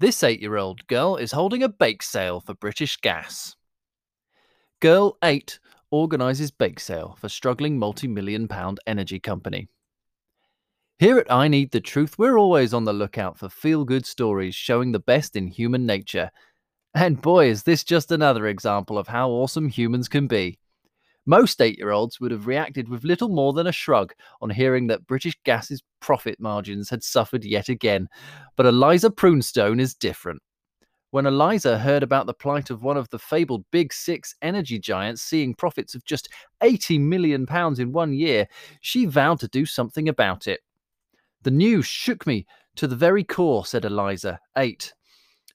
This eight year old girl is holding a bake sale for British Gas. Girl 8 organises bake sale for struggling multi million pound energy company. Here at I Need the Truth, we're always on the lookout for feel good stories showing the best in human nature. And boy, is this just another example of how awesome humans can be. Most eight year olds would have reacted with little more than a shrug on hearing that British Gas's profit margins had suffered yet again. But Eliza Prunestone is different. When Eliza heard about the plight of one of the fabled Big Six energy giants seeing profits of just £80 million in one year, she vowed to do something about it. The news shook me to the very core, said Eliza, eight,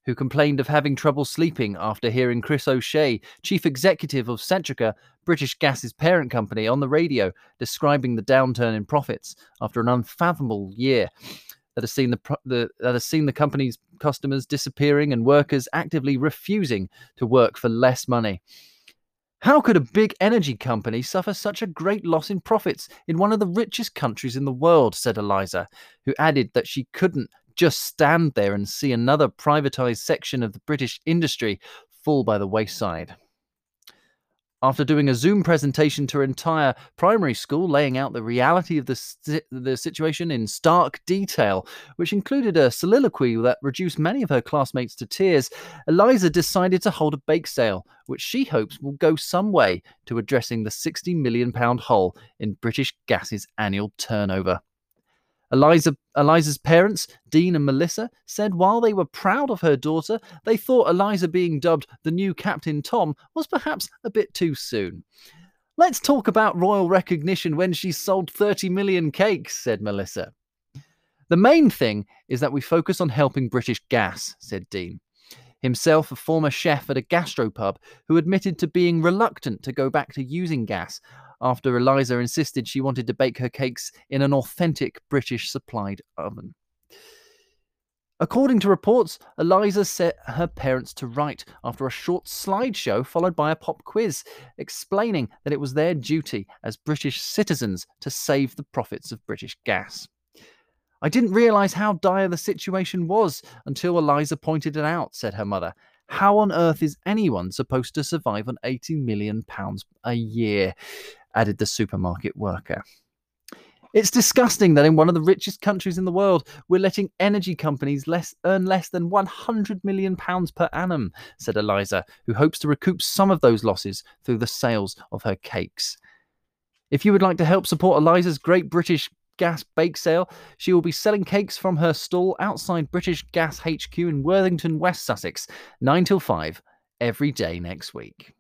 who complained of having trouble sleeping after hearing Chris O'Shea, chief executive of Centrica, British Gas's parent company, on the radio describing the downturn in profits after an unfathomable year that has seen the, the that has seen the company's customers disappearing and workers actively refusing to work for less money. How could a big energy company suffer such a great loss in profits in one of the richest countries in the world? said Eliza, who added that she couldn't just stand there and see another privatized section of the British industry fall by the wayside. After doing a Zoom presentation to her entire primary school, laying out the reality of the, the situation in stark detail, which included a soliloquy that reduced many of her classmates to tears, Eliza decided to hold a bake sale, which she hopes will go some way to addressing the £60 million hole in British Gas's annual turnover. Eliza, Eliza's parents, Dean and Melissa, said while they were proud of her daughter, they thought Eliza being dubbed the new Captain Tom was perhaps a bit too soon. Let's talk about royal recognition when she sold 30 million cakes, said Melissa. The main thing is that we focus on helping British gas, said Dean. Himself a former chef at a gastropub who admitted to being reluctant to go back to using gas after Eliza insisted she wanted to bake her cakes in an authentic British supplied oven. According to reports, Eliza set her parents to right after a short slideshow followed by a pop quiz, explaining that it was their duty as British citizens to save the profits of British gas. I didn't realise how dire the situation was until Eliza pointed it out, said her mother. How on earth is anyone supposed to survive on £80 million a year? Added the supermarket worker. It's disgusting that in one of the richest countries in the world, we're letting energy companies less, earn less than £100 million per annum, said Eliza, who hopes to recoup some of those losses through the sales of her cakes. If you would like to help support Eliza's Great British Gas bake sale, she will be selling cakes from her stall outside British Gas HQ in Worthington, West Sussex, 9 till 5, every day next week.